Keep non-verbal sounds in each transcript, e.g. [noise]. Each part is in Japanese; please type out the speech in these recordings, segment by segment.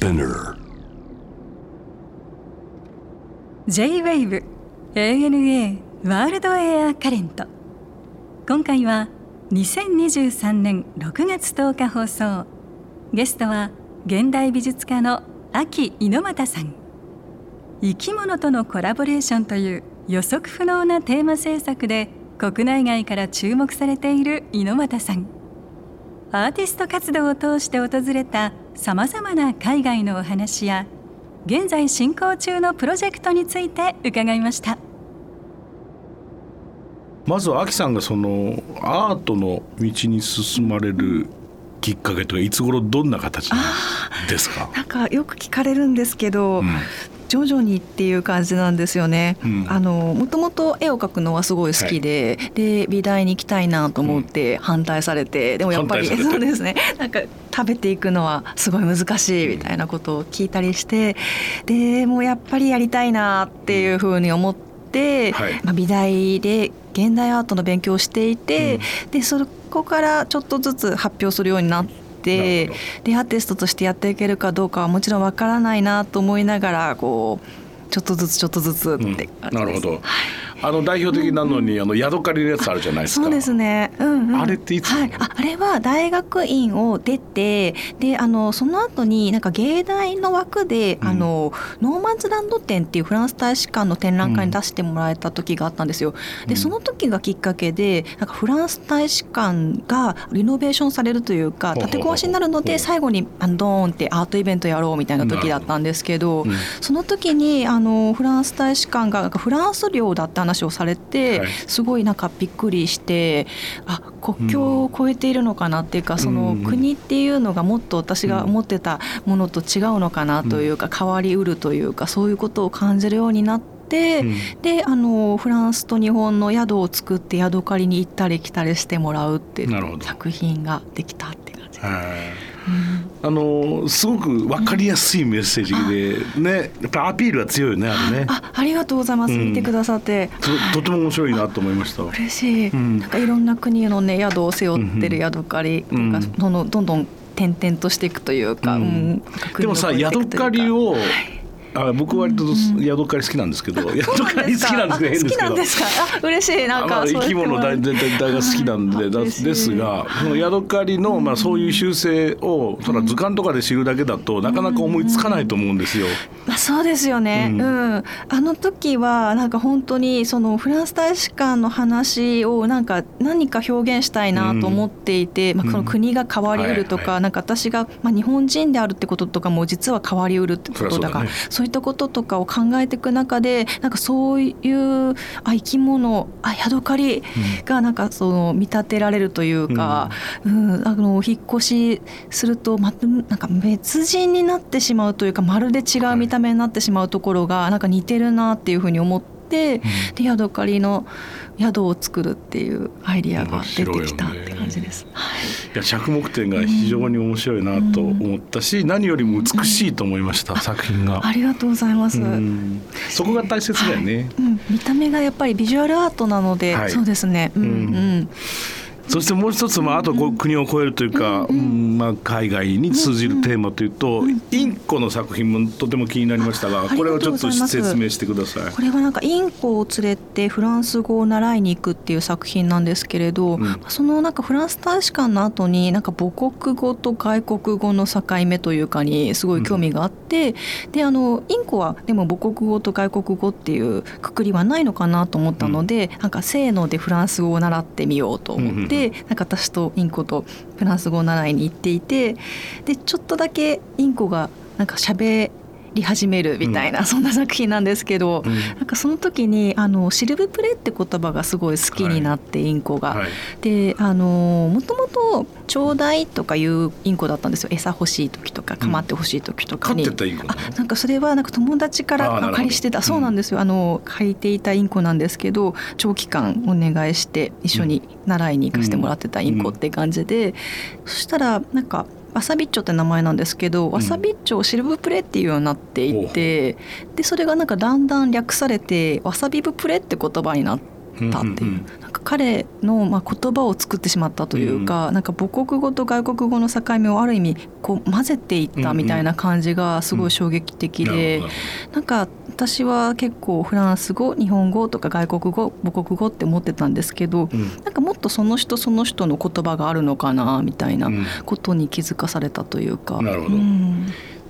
Spinner. J-WAVE ANA ワールドエアカレント今回は2023年6月10日放送。ゲストは現代美術家の秋猪俣さん。生き物とのコラボレーションという予測不能なテーマ制作で国内外から注目されている猪俣さん。アーティスト活動を通して訪れたさまざまな海外のお話や現在進行中のプロジェクトについて伺いました。まずは秋さんがそのアートの道に進まれるきっかけとかいつ頃どんな形ですか？なんかよく聞かれるんですけど、うん。徐々にっていう感じなんですよね。うん。あのもともと絵を描くのはすごい好きで、で美大に行きたいなと思って反対されて、でもやっぱりそうですね。なんか食べていくのはすごい難しいみたいなことを聞いたりして、でもうやっぱりやりたいなっていうふうに思って、はい。まあ美大で現代アートの勉強をしていて、でそこからちょっとずつ発表するようになって。でほアーティストとしてやっていけるかどうかはもちろんわからないなと思いながらこうちょっとずつちょっとずつってうん感じです、なるほどあの代表的なのに、あのヤドカリのやつあるじゃないですか。そうですね。うんうん。あれっていつ？はい、ああれは大学院を出て、であのその後になんか芸大の枠で、うん。あのノーマンズランド展っていうフランス大使館の展覧会に出してもらえた時があったんですよ。うん。でその時がきっかけで、なんかフランス大使館がリノベーションされるというか建て壊しになるので最後にあのドーンってアートイベントやろうみたいな時だったんですけど。うんその時にあのフランス大使館がフランス領だって話をされて、はい。すごいなんかびっくりしてあ国境を越えているのかなっていうか、そのうん国っていうのがもっと私が思ってたものと違うのかなというか、変わりうるというかそういうことを感じるようになって。うん。であのフランスと日本の宿を作って宿借りに行ったり来たりしてもらうっていう作品ができたって感じ。です。はいあのすごく分かりやすいメッセージで、ねやっぱアピールが強いよねあれね。あありがとうございます、うん。見てくださって。ととても面白いなと思いました。嬉しい、うん。なんかいろんな国のね宿を背負ってる宿借りとか、うん。そのどんどん転々としていくというか、うん。うんでもさ宿くというか借りを、はいあ僕割と宿借り好きなんですけど、宿借り好きなんですけど。変ですけどあ好きなんですか。あ嬉しい。なんまあかそう生き物大全体が好きなんで、だですがその宿借りの、まあ、そういう習性をその図鑑とかで知るだけだと、なかなか思いつかないと思うんですよ。まあ、そうですよね、ううん。んあの時はなんか本当にそのフランス大使館の話をなんか何か表現したいなと思っていて、まあ、その国が変わりうるとか、はいはなんか私が、まあ、日本人であるってこととかも実は変わりうるってことだからそういったこととかを考えていく中でなんかそういうあ生き物あヤドカリがなんかその見立てられるというか、うん。あの引っ越しするとまなんか別人になってしまうというかまるで違う見た目になってしまうところがなんか似てるなっていうふうに思って、でヤドカリの宿を作るっていうアイディアが出てきたって感じです。はい。いや着目点が非常に面白いなと思ったし、何よりも美しいと思いました、作品が。ありがとうございます。うん。そこが大切だよね。うん、見た目がやっぱりビジュアルアートなので、はい。そうですね。うん、ううんん、そしてもう一つ、まあ、あと国を越えるというか、うんまあ、海外に通じるテーマというと、インコの作品もとても気になりましたが、あこれをちょっと説明してください。これはなんかインコを連れてフランス語を習いに行くっていう作品なんですけれど、ん。そのなんかフランス大使館の後になんか母国語と外国語の境目というかにすごい興味があって、であのインコはでも母国語と外国語っていうくくりはないのかなと思ったので、なんかせーのでフランス語を習ってみようと思って、なんか私とインコとフランス語を習いに行っていてでちょっとだけインコがなんか喋り始めるみたいな、そんな作品なんですけど、うんなんかその時にあのシルブプレって言葉がすごい好きになって、インコが。はいであのもともと「ちょうだい」とかいうインコだったんですよ餌欲しい時とか構って欲しい時とかに。飼ってたインコなのあなんかそれはなんか友達からあーなるほど借りしてたそうなんですよ、あの借りていたインコなんですけど長期間お願いして一緒に習いに行かせてもらってたインコって感じで、そしたらなんかわさびっちょって名前なんですけど、わさびっちょをシルブプレっていうようになっていて、でそれがなんかだんだん略されてわさびブプレって言葉になったっていう、うんうんうん彼のまあ言葉を作ってしまったというか、うん、なんか母国語と外国語の境目をある意味こう混ぜていったみたいな感じがすごい衝撃的で、うん。うん、なんか私は結構フランス語日本語とか外国語母国語って思ってたんですけど、うん、なんかもっとその人その人の言葉があるのかなみたいなことに気づかされたというか。なるほど、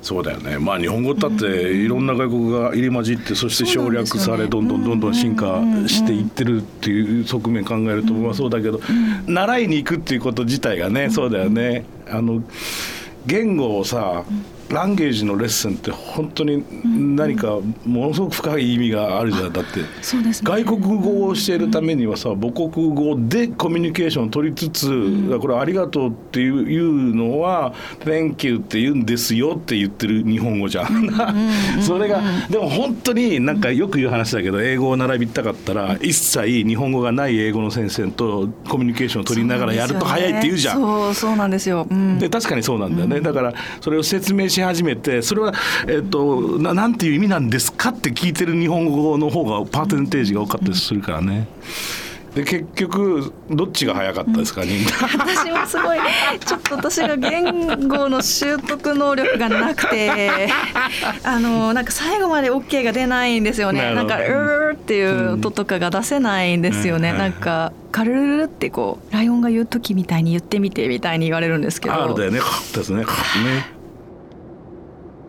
そうだよね。まあ日本語だっていろんな外国が入り混じってそして省略されどんどんどんどん進化していってるっていう側面考えるとまあそうだけど習いに行くっていうこと自体がねそうだよね。あの言語をさランゲージのレッスンって本当に何かものすごく深い意味があるじゃん。だって、外国語を教えるためにはさ母国語でコミュニケーションを取りつつ、これ「ありがとう」っていうのは「Thank you」って言うんですよって言ってる日本語じゃん。それがでも本当になんかよく言う話だけど英語を習いたかったら一切日本語がない英語の先生とコミュニケーションを取りながらやると早いって言うじゃん。そうそうなんですよ、で確かにそうなんだよね、だからそれを説明しし始めてそれは、えっと、ななんていう意味なんですかって聞いてる日本語の方がパーセンテージが多かったりするからね。で結局どっちが早かったですか、うん、[laughs] 私もすごいちょっと私が言語の習得能力がなくてあのなんか最後まで OK が出ないんですよね。なんか「うー」っていう音とかが出せないんですよね、うん、なんか「カルルル」ってこうライオンが言う時みたいに言ってみてみたいに言われるんですけど。あだよね。ですね。ね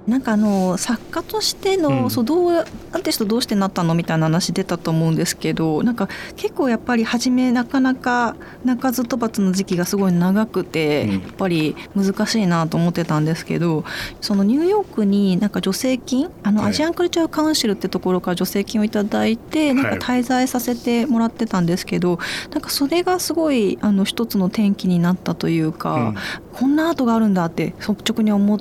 なんかあの作家としての、うん、そうどうアーティストどうしてなったのみたいな話出たと思うんですけどなんか結構やっぱり初めなかなか鳴かず飛ばずの時期がすごい長くて、うん、やっぱり難しいなと思ってたんですけどそのニューヨークになんか助成金あの、アジアンカルチャーカウンシルってところから助成金をいただいてなんか滞在させてもらってたんですけど、はい、なんかそれがすごいあの一つの転機になったというか、うん、こんなアートがあるんだって率直に思っ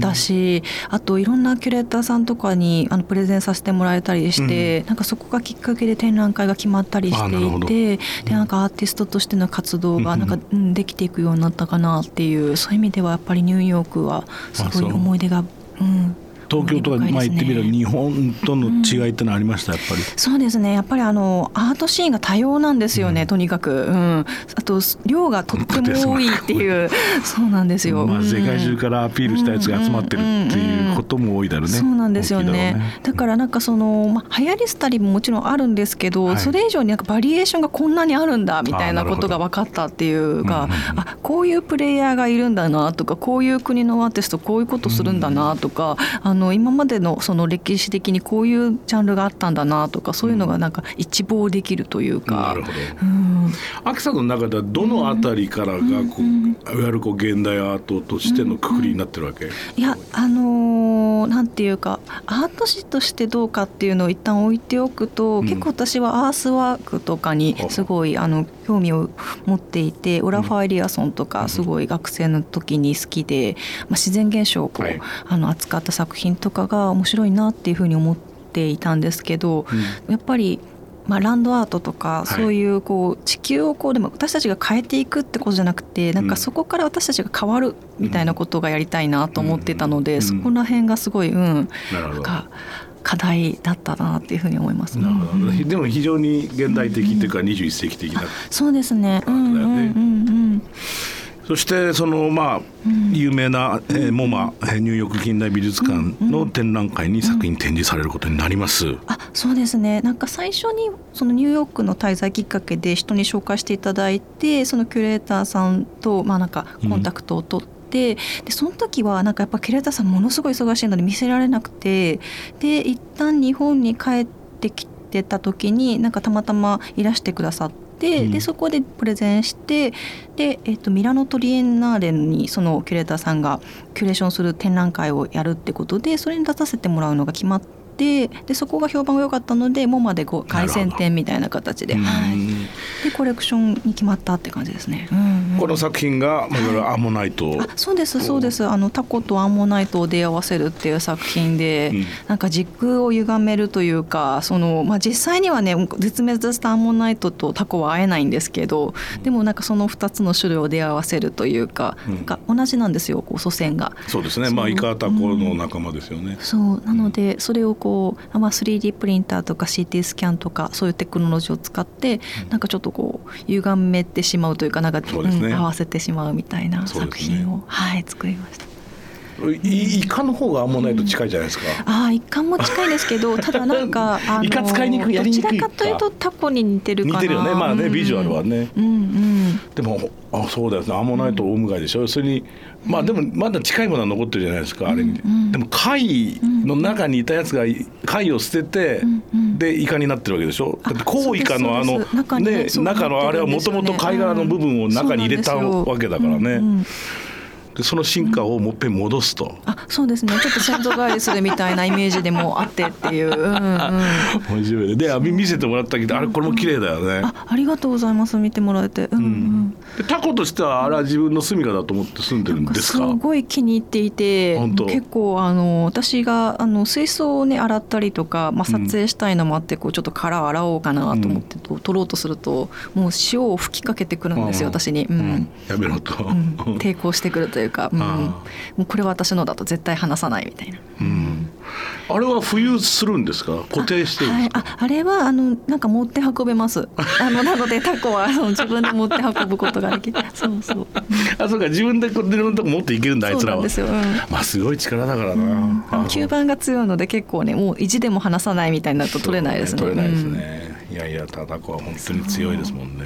たし。あといろんなキュレーターさんとかにあのプレゼンさせてもらえたりして、うん、なんかそこがきっかけで展覧会が決まったりしていてでなんかアーティストとしての活動がなんか、うん、できていくようになったかなっていうそういう意味ではやっぱりニューヨークはすごい思い出が。うん東京とかまあ行ってみる日本との違いってのありました、やっぱり。そうですね。やっぱりあのアートシーンが多様なんですよね、うん、とにかく、うん、あと量がとっても多いっていう。そうなんですよ、まあ、世界中からアピールしたやつが集まってるっていうことも多いだろうね、そうなんですよね、ね、だからなんかその、まあ、流行り廃りももちろんあるんですけど、はい、それ以上になんかバリエーションがこんなにあるんだみたいなことが分かったっていうかうん、あこういうプレイヤーがいるんだなとかこういう国のアーティストこういうことするんだなとか、あの今までのその歴史的にこういうジャンルがあったんだなとかそういうのがなんか一望できるというか。なるほど。うん、秋さんの中ではどのあたりからがこう、うんいわゆるこう現代アートとしてのくくりになってるわけ、うん、いやあのー、なんていうかアート史としてどうかっていうのを一旦置いておくと、結構私はアースワークとかにすごいあの興味を持っていてオラファー・エリアソンとかすごい学生の時に好きで、まあ、自然現象をこう、はい、あの扱った作品とかが面白いなっていうふうに思っていたんですけど、うん、やっぱりまあ、ランドアートとかそういうこう地球をこうでも私たちが変えていくってことじゃなくてなんかそこから私たちが変わるみたいなことがやりたいなと思ってたので、そこら辺がすごいうん。なんか課題だったなっていうふうに思います、ね、でも非常に現代的っていうか21世紀的な、そうですね。うんうんうんうん。そしてそのまあ有名な、えー、モマニューヨーク近代美術館の展覧会に作品展示されることになります。あそうですね。なんか最初にそのニューヨークの滞在きっかけで人に紹介していただいてそのキュレーターさんとまあなんかコンタクトを取って、うん、でその時はなんかやっぱキュレーターさんものすごい忙しいので見せられなくてで一旦日本に帰ってきてた時になんかたまたまいらしてくださって。うん、でそこでプレゼンしてで、えーと、ミラノトリエンナーレにそのキュレーターさんがキュレーションする展覧会をやるってことでそれに出させてもらうのが決まって。でそこが評判が良かったのでもまで凱旋展みたいな形で,、はい、でコレクションに決まったって感じですね。うんうんこの作品が、まあ、いわゆるアンモナイト、あそうですそうです。あのタコとアンモナイトを出会わせるっていう作品で、うん。なんか時空を歪めるというかその、まあ、実際にはね絶滅したアンモナイトとタコは会えないんですけどでもなんかその2つの種類を出会わせるというか,、うん。なんか同じなんですよこう祖先が。そうですね。まあイカタコの仲間ですよね、そう。なのでそれをこう、まあ、3D プリンターとか CT スキャンとかそういうテクノロジーを使って、なんかちょっとこう歪めてしまうというかなんか、そうですねん合わせてしまうみたいな作品を、はい作りました。いイカの方がアンモナイト近いじゃないですか、ああ一貫も近いですけど [laughs] ただなんかあのイカ使いにくいやりにどちらかというとタコに似てる似てるよね。まあねうん。ビジュアルはね。うんうん。でもあそうだよね。アンモナイトオウムガイでしょ。それにまあでもまだ近いものは残ってるじゃないですかあれに、うん。でも貝の中にいたやつが貝を捨てて、んうん。でイカになってるわけでしょ？だってコウイカのあの中にね中のあれはもともと貝殻の部分を中に入れたわけだからね、うんうんでその進化をもっぺん戻すと、あそうですね。ちょっと先祖返りするみたいなイメージでもあってっていう、うんうん、[laughs] 面白いね。であ見せてもらったけどあれこれも綺麗だよね、あありがとうございます。見てもらえて。うんうん。でタコとしてはあれは自分の住処だと思って住んでるんですか？ごい気に入っていて結構あの私があの水槽をね洗ったりとか、まあ、撮影したいのもあって、こうちょっと殻洗おうかなと思って、と取ろうとするともう塩を吹きかけてくるんですようん私に。ううん。んやめろと、うん。抵抗してくるというか、うん、あもうこれは私のだと絶対離さないみたいな。うんあれは浮遊するんですか？固定してるんですか、はい、ああれはあのなんか持って運べます。[laughs] あのなのでタコはあの自分で持って運ぶことができて、そうそう。あそうか自分でこういろんなとこ持っていけるんだあいつらは。ですよ。うん。まあすごい力だからな、うん。あ吸盤が強いので結構ねもう意地でも離さないみたいになると取れないですね。取れないですね、いやいやタコは本当に強いですもんね。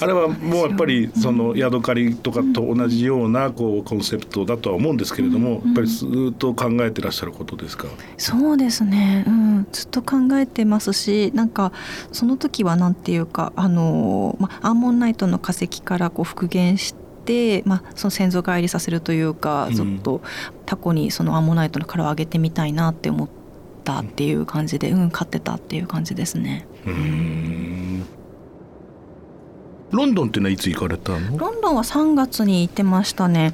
あれはもうやっぱりそのヤドカリとかと同じようなこうコンセプトだとは思うん。ですけれども、やっぱりずっと考えてらっしゃることですか、そうですね、うん、ずっと考えてますしなんかその時はなんていうかあの、まあ、アンモンナイトの化石からこう復元して、まあ、その先祖返りさせるというかうん。ずっとタコにそのアンモナイトの殻をあげてみたいなって思ったっていう感じで、うん、飼ってたっていう感じですね。うーん。ロンドンってのはいつ行かれたの？ロンドンは3月に行ってましたね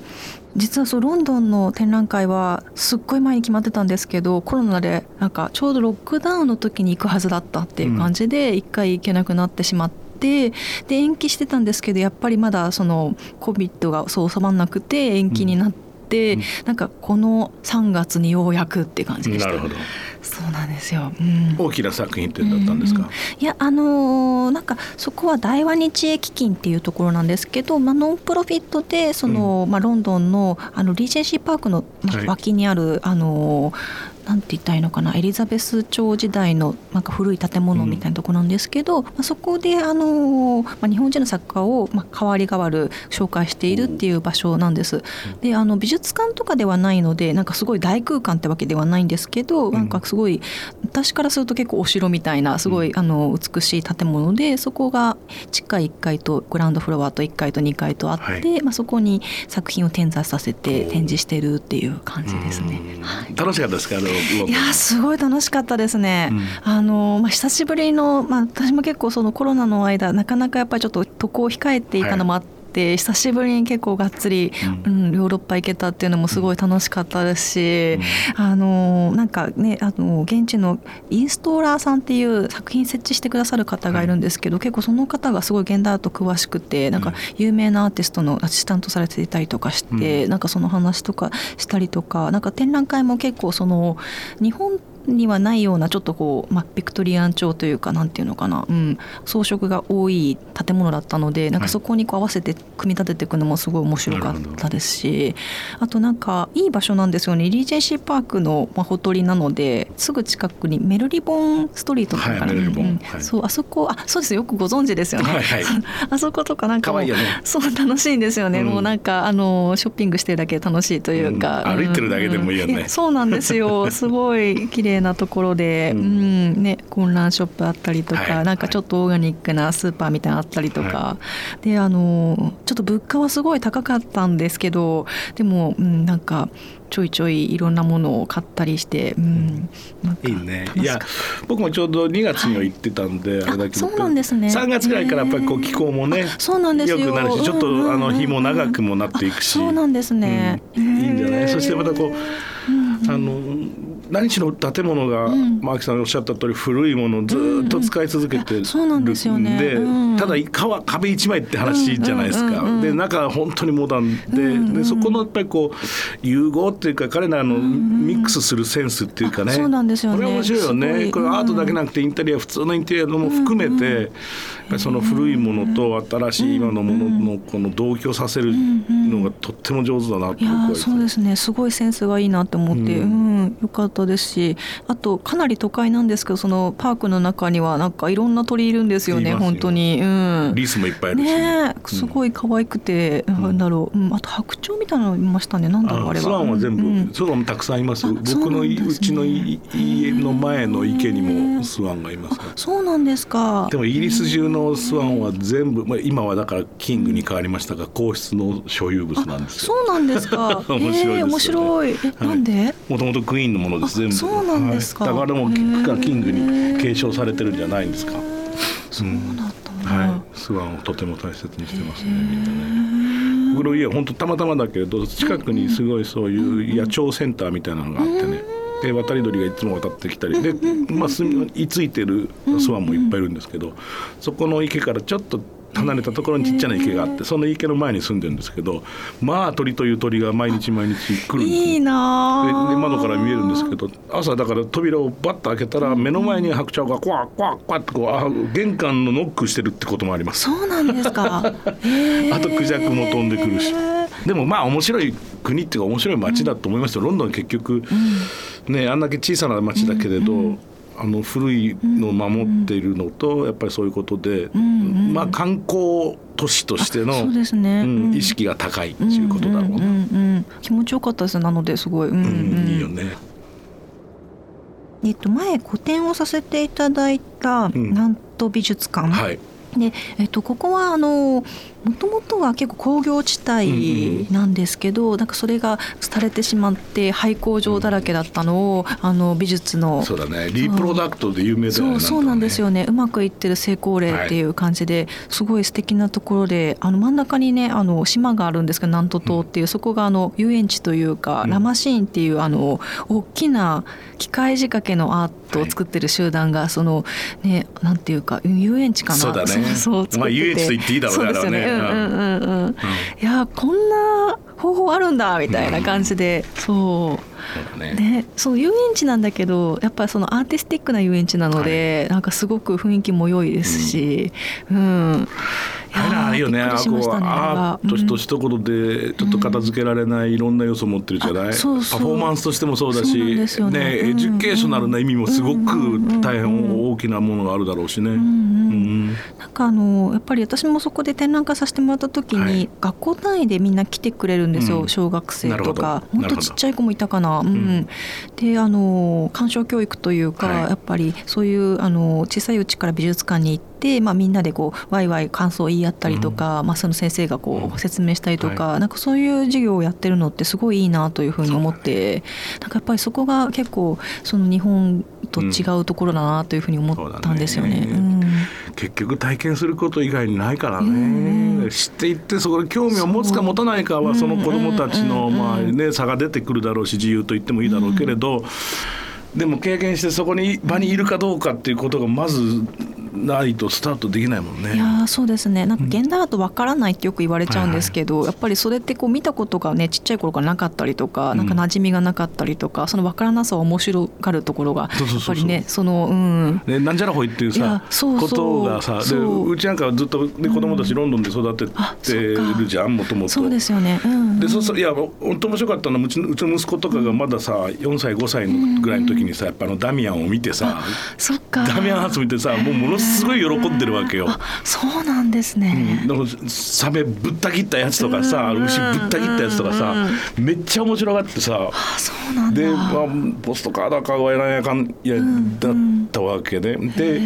実はそうロンドンの展覧会はすっごい前に決まってたんですけどコロナでなんかちょうどロックダウンの時に行くはずだったっていう感じで一回行けなくなってしまって、で延期してたんですけどやっぱりまだその COVID がそう収まらなくて延期になって。うん。なんかこの3月にようやくって感じでした。なるほど。そうなんですよ、うん、大きな作品展だったんですか、いやあのーなんかそこは大和日英基金っていうところなんですけど、まあ、ノンプロフィットでその、まあ、ロンドンのあのリージェンシーパークの脇にある、あのーなんて言ったらいいのかなエリザベス朝時代のなんか古い建物みたいなところなんですけど、まあ、そこで、あのーまあ、日本人の作家を、まあ、代わり代わる紹介しているっていう場所なんです。であの美術館とかではないのでなんかすごい大空間ってわけではないんですけど、なんかすごい私からすると結構お城みたいなすごい、あの美しい建物でそこが地下1階とグラウンドフロアと1階と2階とあって、はい。まあ、そこに作品を点在させて展示してるっていう感じですね。うん。はい。楽しかったですか？あのいやすごい楽しかったですね。うんあのまあ久しぶりのまあ私も結構そのコロナの間なかなかやっぱりちょっと渡航を控えていたのもあって。久しぶりに結構がっつり、うん。ヨーロッパ行けたっていうのもすごい楽しかったですし、あのなんかねあの現地のインストーラーさんっていう作品設置してくださる方がいるんですけど、結構その方がすごい現代アート詳しくてなんか有名なアーティストのアシスタントされていたりとかして、なんかその話とかしたりとかなんか展覧会も結構その日本にはないようなちょっとこう、まあ、ビクトリアン調というかなんていうのかな、うん、装飾が多い建物だったのでなんかそこにこう合わせて組み立てていくのもすごい面白かったですしあとなんかいい場所なんですよね。リージェンシーパークの、まあ、ほとりなのですぐ近くにメルリボンストリートとか、はいメルリボン。うん。はい。そうあそこあそうです。よくご存知ですよね。はいはい。[laughs] あそことかなんかもね。そう楽しいんですよね、うん。もうなんかあのショッピングしてるだけで楽しいというか、うん。歩いてるだけでもいいよね。やそうなんですよ。[laughs] すごい綺麗なところで、ううんんね、混乱ショップあったりとか、はい。なんかちょっとオーガニックなスーパーみたいなのあったりとか、はであのちょっと物価はすごい高かったんですけどでも、うん、なんかちょいちょいいろんなものを買ったりして、うん、いいね。いや僕もちょうど2月には行ってたんで、あれだけどあそうなんですね。3月ぐらいからやっぱりこう気候もねそうなんですよ。良くなるしちょっとうんうんうんあの日も長くもなっていくし。そうなんですね、うん。いいんじゃない？そしてまたこううん。あの何しろ建物が、うん。マーキさんがおっしゃった通り古いものをずっと使い続けてるんで、そうなんですよね。うん。ただ川壁一枚って話じゃないですか、で中は本当にモダンで,、でそこのやっぱりこう融合っていうか彼らのミックスするセンスっていうかね、あそうなんですよね。これは面白いよね。い。これアートだけなくてインテリア普通のインテリアのも含めて、その古いものと新しい今のもののこの同居させるのがとっても上手だなと僕はーそうですね。すごいセンスがいいなって思って、ううんんよかったですしあとかなり都会なんですけどそのパークの中にはなんかいろんな鳥いるんですよね本当に。うん。リスもいっぱいいるし、ねえすごい可愛くて、なんだろう、うん、あと白鳥みたいなのいましたねなんだろうあれは。スワンは全部、うん。うんスワンもたくさんいます。僕のうちのい家の前の池にもスワンがいますそうなんですか。でもイギリス中のスワンは全部、まあ、今はだからキングに変わりましたが皇室の所有物なんですよ。そうなんですか。[laughs] 面白いね。えー面白い。え、なんで？もともとクイーンのものです全部。そうなんですか。はい。だからもうへー。キングに継承されてるんじゃないんですか。そうだったんだ。はい。スワンをとても大切にしてますねみんなね僕の家は本当たまたまだけれど近くにすごいそういう野鳥センターみたいなのがあってね。で渡り鳥がいつも渡ってきたりで、まあ、住み居ついてるスワンもいっぱいいるんですけどそこの池からちょっと離れたところにちっちゃな池があってその池の前に住んでるんですけどまあ鳥という鳥が毎日毎日来るんですねいいなで窓から見えるんですけど朝だから扉をバッと開けたら目の前に白鳥がクワックワックワッってこうあ玄関のノックしてるってこともあります。そうなんですか。[laughs] へー。あとクジャクも飛んでくるし。でもまあ面白い国っていうか面白い街だと思いますよ。ロンドン結局ねあんだけ小さな街だけれどあの古いのを守っているのとやっぱりそういうことでまあ観光都市としてのね。うん意識が高いっていうことだろうな。うん気持ちよかったですなのですごい。うんいいよね。えっと前個展をさせていただいたん南都美術館、はい。で、えっと、ここはあのもともとは結構工業地帯なんですけど、なんかそれが廃れてしまって廃工場だらけだったのを、あの美術のそうだね。リプロダクトで有名だよね。そうそうなんですよ。よね。うまくいってる成功例っていう感じで、すごい素敵なところであの真ん中にねあの島があるんですけど南都島っていう、そこがあの遊園地というか、うん。ラマシーンっていうあの大きな機械仕掛けのアートを作ってる集団が、そのねなんていうか遊園地かな。そうだね。[laughs] そうそうまあ遊園地と言っていいだろうねそうですよねあれはねうんうんうん。うん。いやこんな方法あるんだみたいな感じで、そう。そうだね。ね、そう遊園地なんだけどやっぱりそのアーティスティックな遊園地なので、なんかすごく雰囲気も良いですし、うん、いやあれあれよね。びっくあこうりしましたねアートと一言でちょっと片付けられないいろんな要素を持ってるじゃない。そうそうパフォーマンスとしてもそうだし、ねねエデュケーショナルな意味もすごく大変大きなものがあるだろうしね。なんかあのやっぱり私もそこで展覧会させてもらった時に、学校単位でみんな来てくれるんですよ、小学生とかなるほんとちっちゃい子もいたかな。うんであの鑑賞教育というか、やっぱりそういうあの小さいうちから美術館に行って、まあ、みんなでこうワイワイ感想を言い合ったりとか、まあ、その先生がこうん。う説明したりとか、なんかそういう授業をやってるのってすごいいいなというふうに思ってなんかやっぱりそこが結構その日本と違うところだなというふうに思ったんですよね。そうだね。うん。結局体験すること以外にないからうん。ね、知っていってそこで興味を持つか持たないかはその子どもたちのうん。まあね差が出てくるだろうし自由と言ってもいいだろうけれど、でも経験してそこに場にいるかどうかっていうことがまずないとスタートできないもんね。いやーそうですね。なんか現代アートわからないってよく言われちゃうんですけど、やっぱりそれってこう見たことがねちっちゃい頃からなかったりとか、うん。なんか馴染みがなかったりとかそのわからなさを面白がるところがやっぱりねそのうん。ね、なんじゃらほいっていうさそうそう。ことがさでそう。うちなんかはずっと、ね、子供たちロンドンで育てあてるじゃんもともと。そうですよね。うん。でそうそういや本当面白かったのはうちのうちの息子とかがまださ4歳5歳のぐらいの時にさやっぱあのダミアンを見てさ、そっか。ダミアンハーツ見てさもうものすごい喜んでるわけよ。あそうなんですね。うん、サメぶった切ったやつとかさ、牛ぶった切ったやつとかさ、めっちゃ面白がってさ、あそうなんだ。で、まあ、ポストカードかはやらやかんやだったわけで、で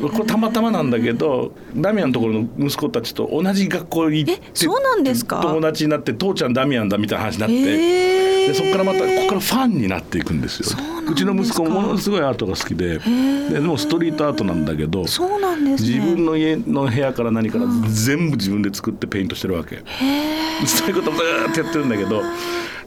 これたまたまなんだけどダミアンのところの息子たちと同じ学校に行ってえそうなんですか？友達になって父ちゃんダミアンだみたいな話になって。でそこからまたここからファンになっていくんですよ。そうちの息子もものすごいアートが好きでででもストリートアートなんだけどそうなんですね。自分の家の部屋から何から全部自分で作ってペイントしてるわけ、そういうことをずーっとやってるんだけど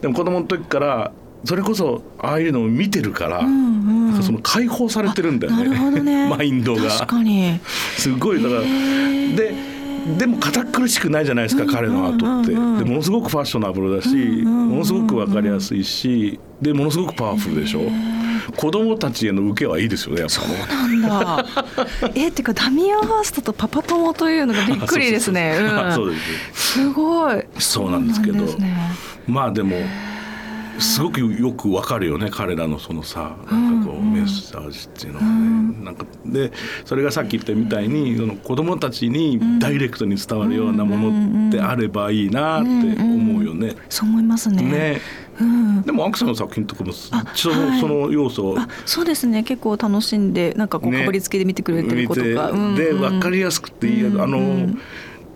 でも子供の時からそれこそああいうのを見てるから、なんかその解放されてるんだよね。ね。[laughs] マインドが。確かに。すごいだからででも堅苦しくないじゃないですか、彼のアートって、でものすごくファッショナブルだし、ものすごく分かりやすいしでものすごくパワフルでしょ子供たちへの受けはいいですよねやっぱね。なんだ。えっていうかダミアン・ハーストとパパ友というのがびっくりですね。すすごい。そうなんですけどねまあでもすごくよくわかるよね彼らのそのさなんかこうメッセージっていうのはね、なんかでそれがさっき言ったみたいにその子供たちにダイレクトに伝わるようなものってあればいいなって思うよね。そう思いますね。ねうん。でもアクさんの作品とかもその,、はい。その要素そうですね。結構楽しんでなんかこうね。かぶりつきで見てくれてる子とか、見てうんでうん。分かりやすくていい、あの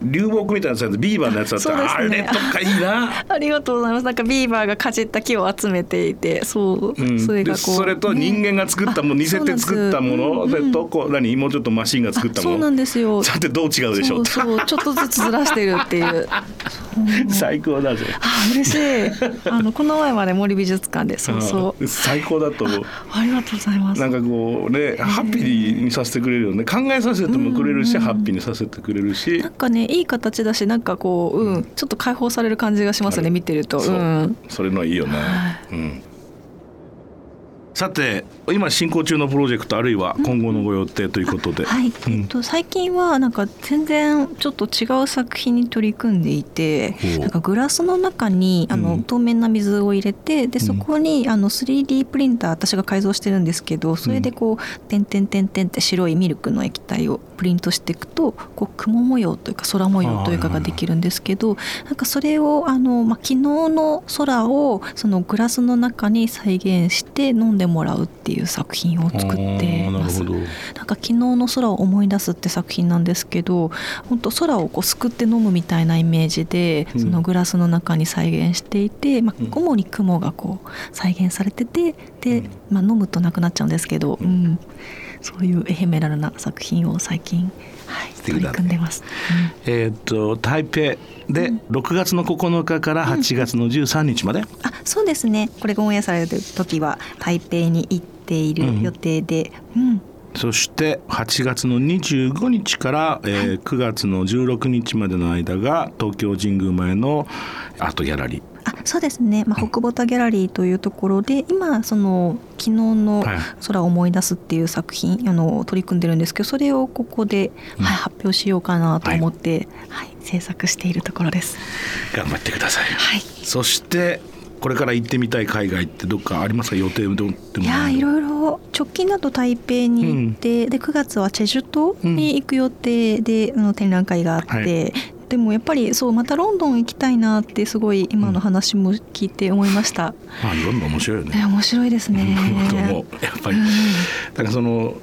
流木みたいなやつビーバーのやつだったら、ね。あれとかいいな。[laughs] ありがとうございます。なんかビーバーがかじった木を集めていてそう、うん。それがでこうそれと人間が作ったもの、ね似せて作ったもの、それとこう何？もうちょっとマシンが作ったもの。そうなんですよ。さてどう違うでしょうそう。ちょっとずつずらしてるっていう最高だぜあ嬉しい。[laughs] あのこの前まで森美術館でそうそう。うん。最高だと思う。ありがとうございます。なんかこうねハッピーにさせてくれるよね。考えさせてもくれるし、ハッピーにさせてくれるし。なんかねいい形だしなんかこう、うん、ちょっと解放される感じがしますね見てると、そう、ん、それのいいよね、うん、さて今進行中のプロジェクトあるいは今後のご予定ということで、はい、うん。えっと、最近はなんか全然ちょっと違う作品に取り組んでいてなんかグラスの中にあの、うん。透明な水を入れてでそこにあの 3D プリンター私が改造してるんですけどそれでこう点々点々って白いミルクの液体をプリントしていくとこう雲模様というか空模様というかができるんですけどなんかそれをあの、まあ、昨日の空をそのグラスの中に再現して飲んでもらうっていう作品を作ってあーなます。るほ。ど。なんか昨日の空を思い出すって作品なんですけど本当空をこうすくって飲むみたいなイメージで、うん。そのグラスの中に再現していて、まあうん、主に雲がこう再現されててで、うん。まあ、飲むとなくなっちゃうんですけど、ううん。んそういうエヘメラルな作品を最近、はい、取り組んでます。えーっと台北で6月の9日から8月の13日まで、あそうですね。これがオンエアされる時は台北に行っている予定で、うん。そして8月の25日から、えー9月の16日までの間が東京神宮前のアートギャラリー。あそうですね、まあ、北ボタギャラリーというところで今その昨日のはい「空を思い出す」っていう作品あの取り組んでるんですけどそれをここで、うん。はい、発表しようかなと思って、はい制作しているところです。頑張ってください、はい。そしてこれから行ってみたい海外ってどっかありますか？予定でも。いやーいろいろ。直近だと台北に行って、で9月はチェジュ島に行く予定で、あの展覧会があって、はい。でもやっぱりそうまたロンドン行きたいなってすごい今の話も聞いて思いました。まあどんどん面白いよね。ね面白いですね。[laughs] と思うやっぱり、だからその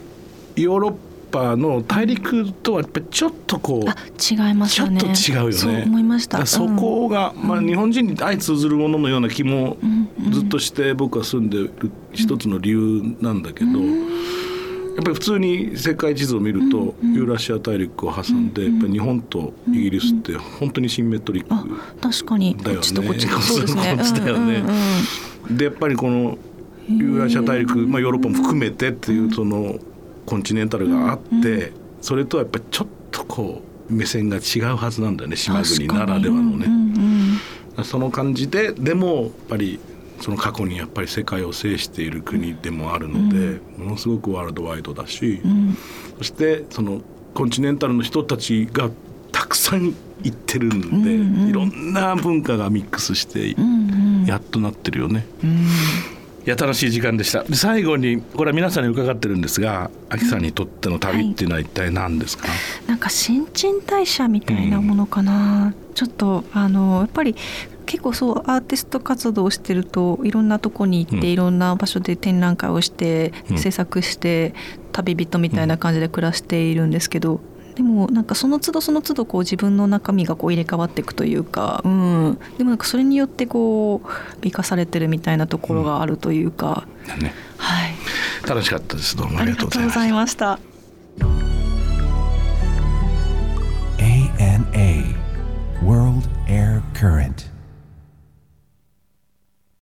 ヨーロッパの大陸とはやっぱりちょっとこうあ違いますよね。ちょっと違うよね。そう思いました。そこが、まあ、日本人に相通ずるもののような気もずっとして僕は住んでる一つの理由なんだけど、やっぱり普通に世界地図を見ると、ユーラシア大陸を挟んで、やっぱり日本とイギリスって本当にシンメトリッあク確かに。だよね。こっちとこっちとそうですね。こっちだよね。でやっぱりこのユーラシア大陸、まあ、ヨーロッパも含めてっていうそのコンチネンタルがあって、それとはやっぱりちょっとこう目線が違うはずなんだよね島国ならではのね。うんうんうんその感じででもやっぱりその過去にやっぱり世界を制している国でもあるので、ものすごくワールドワイドだし、うん。そしてそのコンチネンタルの人たちがたくさん行ってるんで、うんうん。いろんな文化がミックスしてうんうん。やっとなってるよね。うんいや楽しい時間でした。で最後にこれは皆さんに伺ってるんですがあきさんにとっての旅っていうのは一体何ですか、なんか新陳代謝みたいなものかな、ちょっとあのやっぱり結構そうアーティスト活動をしてるといろんなとこに行って、うん。いろんな場所で展覧会をして、うん。制作して旅人みたいな感じで暮らしているんですけど、でもなんかその都度その都度こう自分の中身がこう入れ替わっていくというか、うん、でもなんかそれによってこう生かされてるみたいなところがあるというか、うんね、はい、楽しかったですどうもありがとうございました。ANA World Air Current